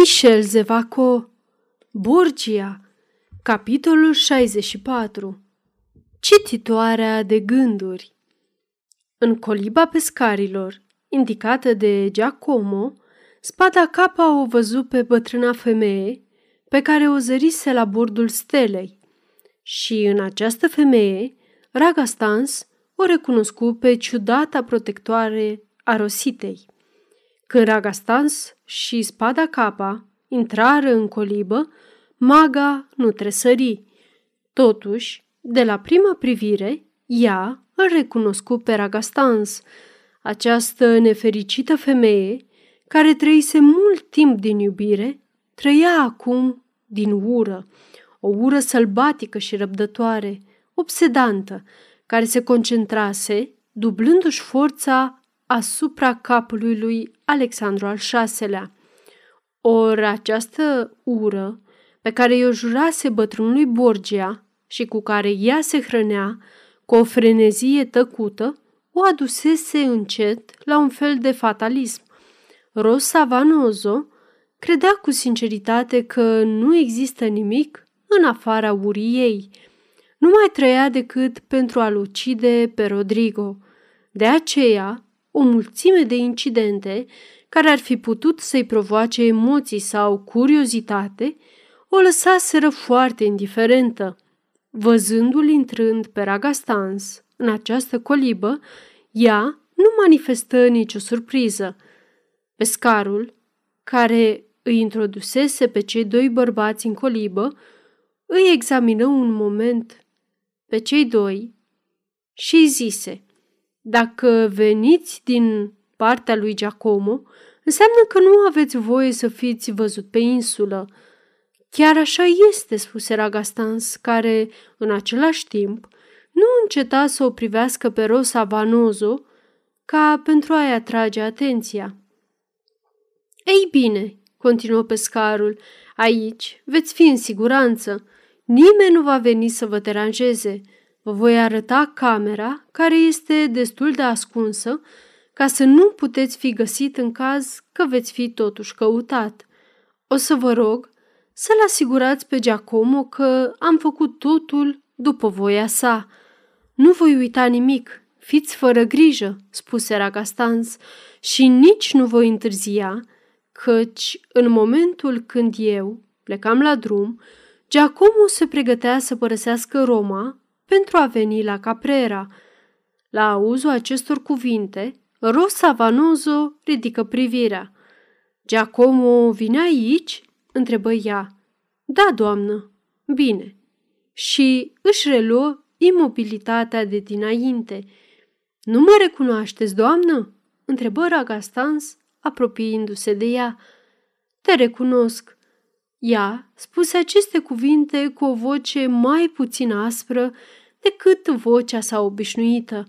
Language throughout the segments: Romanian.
Michel Zevaco Borgia Capitolul 64 Cititoarea de gânduri În coliba pescarilor, indicată de Giacomo, spada capa o văzut pe bătrâna femeie pe care o zărise la bordul stelei și în această femeie, Raga Stans o recunoscu pe ciudata protectoare a Rositei. Când Ragastans și spada capa intrară în colibă, maga nu tresări. Totuși, de la prima privire, ea îl recunoscu pe Ragastans, această nefericită femeie care trăise mult timp din iubire, trăia acum din ură, o ură sălbatică și răbdătoare, obsedantă, care se concentrase, dublându-și forța asupra capului lui Alexandru al VI-lea. Ori această ură pe care i-o jurase bătrânului Borgia și cu care ea se hrănea cu o frenezie tăcută, o adusese încet la un fel de fatalism. Rosa Vanozo credea cu sinceritate că nu există nimic în afara urii ei. Nu mai trăia decât pentru a-l ucide pe Rodrigo. De aceea, o mulțime de incidente care ar fi putut să-i provoace emoții sau curiozitate, o lăsaseră foarte indiferentă. Văzându-l intrând pe Ragastans în această colibă, ea nu manifestă nicio surpriză. Pescarul, care îi introdusese pe cei doi bărbați în colibă, îi examină un moment pe cei doi și îi zise – dacă veniți din partea lui Giacomo, înseamnă că nu aveți voie să fiți văzut pe insulă. Chiar așa este, spuse Ragastans, care, în același timp, nu înceta să o privească pe Rosa Vanozo ca pentru a-i atrage atenția. Ei bine, continuă pescarul, aici veți fi în siguranță. Nimeni nu va veni să vă deranjeze. Vă voi arăta camera, care este destul de ascunsă, ca să nu puteți fi găsit în caz că veți fi totuși căutat. O să vă rog să-l asigurați pe Giacomo că am făcut totul după voia sa. Nu voi uita nimic, fiți fără grijă, spuse Ragastans, și nici nu voi întârzia, căci în momentul când eu plecam la drum, Giacomo se pregătea să părăsească Roma pentru a veni la Caprera. La auzul acestor cuvinte, Rosa Vanozo ridică privirea. Giacomo vine aici?" întrebă ea. Da, doamnă. Bine. Și își reluă imobilitatea de dinainte. Nu mă recunoașteți, doamnă?" întrebă Ragastans, apropiindu-se de ea. Te recunosc. Ea spuse aceste cuvinte cu o voce mai puțin aspră decât vocea sa obișnuită.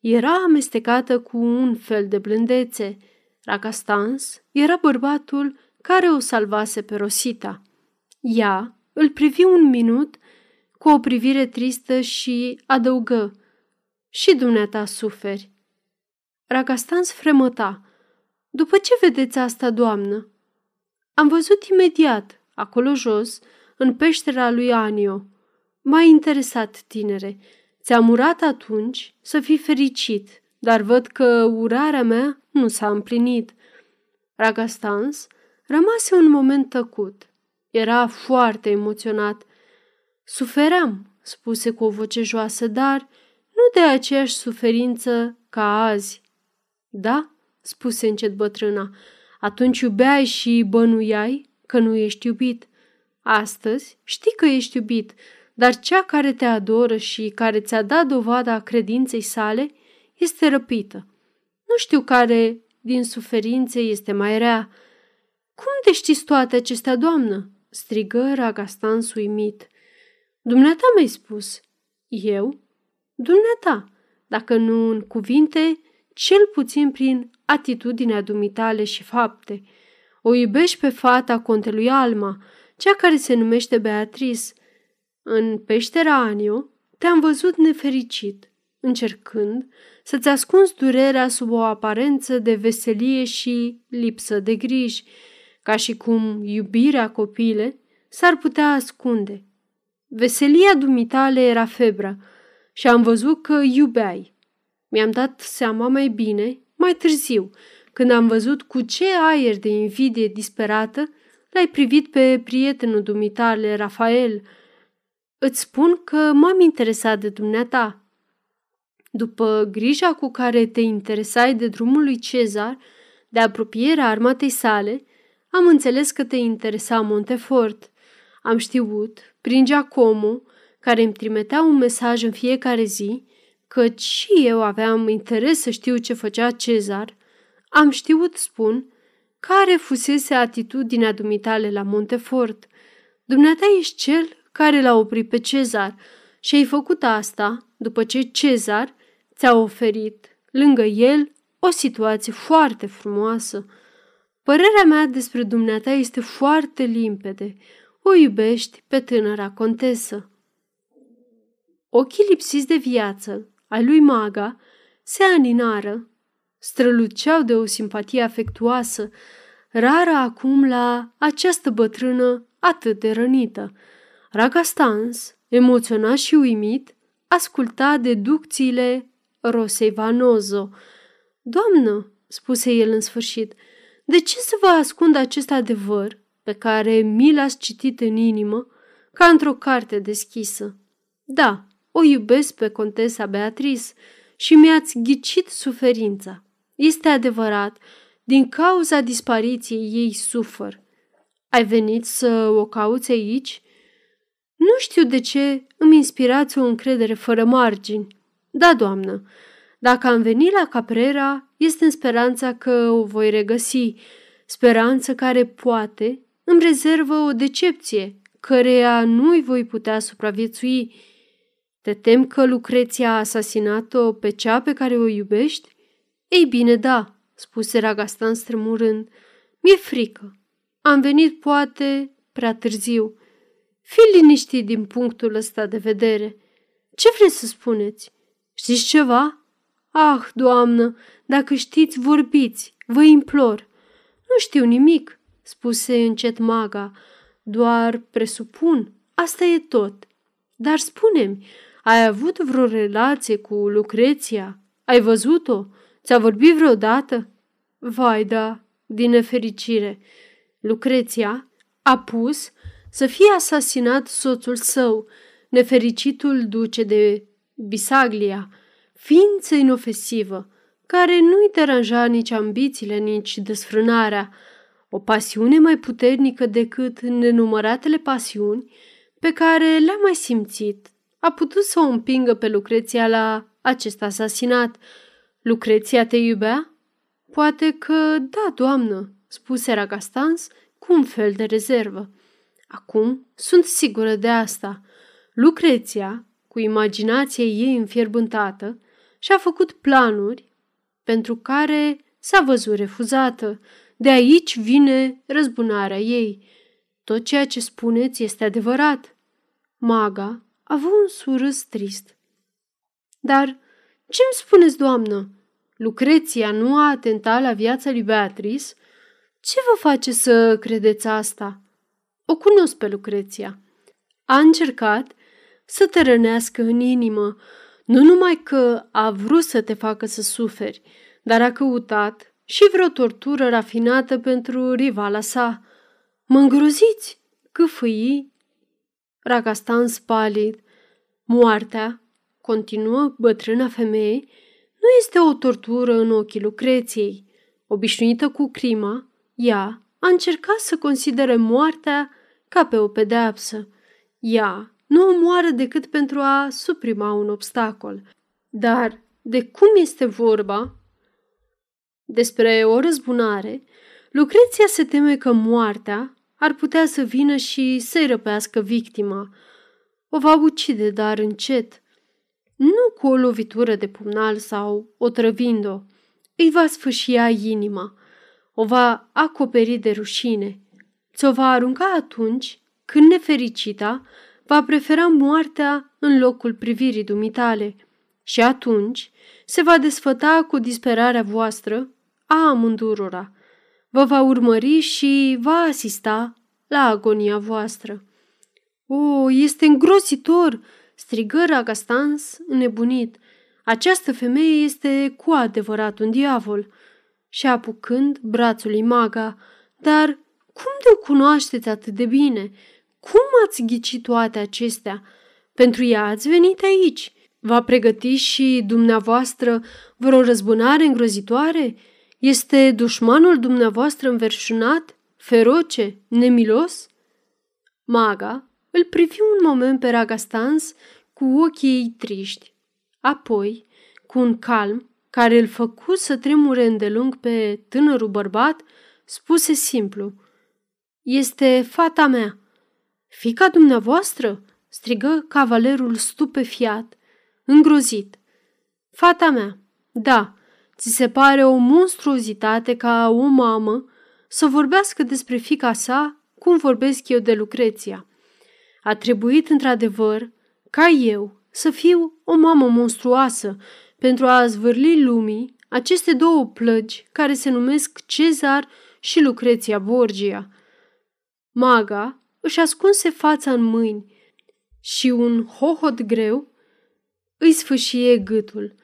Era amestecată cu un fel de blândețe. Ragastans era bărbatul care o salvase pe Rosita. Ea îl privi un minut cu o privire tristă și adăugă, și dumneata suferi. Ragastans fremăta. După ce vedeți asta, doamnă? Am văzut imediat, acolo jos, în peștera lui Anio, M-a interesat, tinere. Ți-am urat atunci să fii fericit, dar văd că urarea mea nu s-a împlinit. Ragastans rămase un moment tăcut. Era foarte emoționat. Suferam, spuse cu o voce joasă, dar nu de aceeași suferință ca azi. Da, spuse încet bătrâna, atunci iubeai și bănuiai că nu ești iubit. Astăzi știi că ești iubit, dar cea care te adoră și care ți-a dat dovada credinței sale este răpită. Nu știu care din suferințe este mai rea. Cum de știți toate acestea, doamnă?" strigă Ragastan suimit. Dumneata mi-ai spus. Eu? Dumneata, dacă nu în cuvinte, cel puțin prin atitudinea dumitale și fapte. O iubești pe fata contelui Alma, cea care se numește Beatrice, în peștera Anio te-am văzut nefericit, încercând să-ți ascunzi durerea sub o aparență de veselie și lipsă de griji, ca și cum iubirea copile s-ar putea ascunde. Veselia dumitale era febră și am văzut că iubeai. Mi-am dat seama mai bine, mai târziu, când am văzut cu ce aer de invidie disperată l-ai privit pe prietenul dumitale, Rafael. Îți spun că m-am interesat de dumneata. După grija cu care te interesai de drumul lui Cezar, de apropierea armatei sale, am înțeles că te interesa Montefort. Am știut, prin Giacomo, care îmi trimitea un mesaj în fiecare zi, că și eu aveam interes să știu ce făcea Cezar, am știut, spun, care fusese atitudinea dumitale la Montefort. Dumneata ești cel care l-a oprit pe Cezar și ai făcut asta după ce Cezar ți-a oferit, lângă el, o situație foarte frumoasă. Părerea mea despre dumneata este foarte limpede. O iubești pe tânăra contesă. Ochii lipsiți de viață ai lui Maga se aninară, străluceau de o simpatie afectuoasă, rară acum la această bătrână atât de rănită. Ragastans, emoționat și uimit, asculta deducțiile Rosei Vanozo. Doamnă, spuse el în sfârșit, de ce să vă ascund acest adevăr pe care mi l-ați citit în inimă ca într-o carte deschisă? Da, o iubesc pe contesa Beatrice și mi-ați ghicit suferința. Este adevărat, din cauza dispariției ei sufăr. Ai venit să o cauți aici? Nu știu de ce îmi inspirați o încredere fără margini. Da, doamnă, dacă am venit la Caprera, este în speranța că o voi regăsi, speranță care poate îmi rezervă o decepție, căreia nu-i voi putea supraviețui. Te tem că Lucreția a asasinat-o pe cea pe care o iubești? Ei bine, da, spuse Ragastan strămurând. Mi-e frică. Am venit poate prea târziu. Fii liniștit din punctul ăsta de vedere. Ce vreți să spuneți? Știți ceva? Ah, doamnă, dacă știți, vorbiți, vă implor. Nu știu nimic, spuse încet maga, doar presupun, asta e tot. Dar spune-mi, ai avut vreo relație cu Lucreția? Ai văzut-o? Ți-a vorbit vreodată? Vai, da, din nefericire. Lucreția a pus să fie asasinat soțul său, nefericitul duce de Bisaglia, ființă inofensivă, care nu-i deranja nici ambițiile, nici desfrânarea, o pasiune mai puternică decât nenumăratele pasiuni pe care le-a mai simțit, a putut să o împingă pe Lucreția la acest asasinat. Lucreția te iubea? Poate că da, doamnă, spuse Ragastans cu un fel de rezervă. Acum sunt sigură de asta. Lucreția, cu imaginația ei înfierbântată, și-a făcut planuri pentru care s-a văzut refuzată. De aici vine răzbunarea ei. Tot ceea ce spuneți este adevărat. Maga a avut un surâs trist. Dar ce-mi spuneți, doamnă? Lucreția nu a atentat la viața lui Beatrice? Ce vă face să credeți asta? O cunosc pe Lucreția. A încercat să te rănească în inimă, nu numai că a vrut să te facă să suferi, dar a căutat și vreo tortură rafinată pentru rivala sa. Mă îngroziți, câfâi, Ragastan spalid. Moartea, continuă bătrâna femeie, nu este o tortură în ochii Lucreției. Obișnuită cu crima, ea a încercat să considere moartea ca pe o pedeapsă. Ea nu omoară decât pentru a suprima un obstacol. Dar de cum este vorba despre o răzbunare, Lucreția se teme că moartea ar putea să vină și să-i răpească victima. O va ucide, dar încet. Nu cu o lovitură de pumnal sau o trăvind-o. Îi va sfâșia inima. O va acoperi de rușine. Ți-o va arunca atunci când nefericita va prefera moartea în locul privirii dumitale și atunci se va desfăta cu disperarea voastră a amândurora. vă va urmări și va asista la agonia voastră. O, este îngrozitor!" strigă Ragastans înnebunit. Această femeie este cu adevărat un diavol. Și apucând brațul lui Maga, dar cum de o cunoașteți atât de bine? Cum ați ghicit toate acestea? Pentru ea ați venit aici. Va pregăti și dumneavoastră vreo răzbunare îngrozitoare? Este dușmanul dumneavoastră înverșunat, feroce, nemilos? Maga îl privi un moment pe Ragastans cu ochii ei triști. Apoi, cu un calm care îl făcu să tremure îndelung pe tânărul bărbat, spuse simplu, Este fata mea." Fica dumneavoastră?" strigă cavalerul stupefiat, îngrozit. Fata mea, da, ți se pare o monstruozitate ca o mamă să vorbească despre fica sa cum vorbesc eu de Lucreția. A trebuit într-adevăr ca eu să fiu o mamă monstruoasă pentru a zvârli lumii aceste două plăgi care se numesc Cezar și Lucreția Borgia. Maga își ascunse fața în mâini și un hohot greu îi sfâșie gâtul.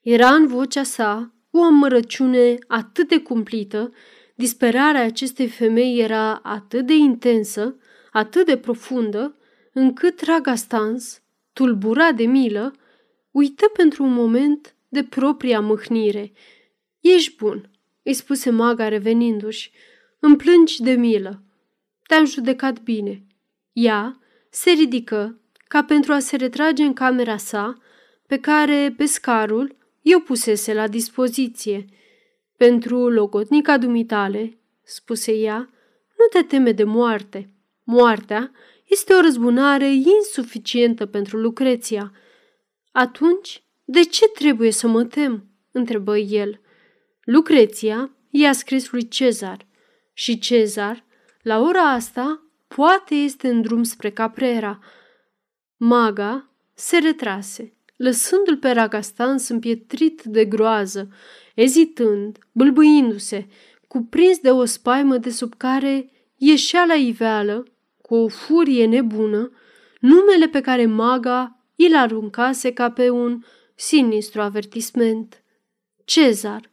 Era în vocea sa o amărăciune atât de cumplită, disperarea acestei femei era atât de intensă, atât de profundă, încât Ragastans, tulburat de milă, uită pentru un moment de propria mâhnire. Ești bun, îi spuse maga revenindu-și. Îmi plângi de milă. Te-am judecat bine. Ea se ridică ca pentru a se retrage în camera sa, pe care pescarul eu pusese la dispoziție. Pentru logotnica dumitale, spuse ea, nu te teme de moarte. Moartea este o răzbunare insuficientă pentru Lucreția. Atunci, de ce trebuie să mă tem? întrebă el. Lucreția i-a scris lui Cezar și Cezar, la ora asta, poate este în drum spre Caprera. Maga se retrase, lăsându-l pe Ragastans împietrit de groază, ezitând, bâlbâindu-se, cuprins de o spaimă de sub care ieșea la iveală cu o furie nebună, numele pe care maga îl aruncase ca pe un sinistru avertisment. Cezar.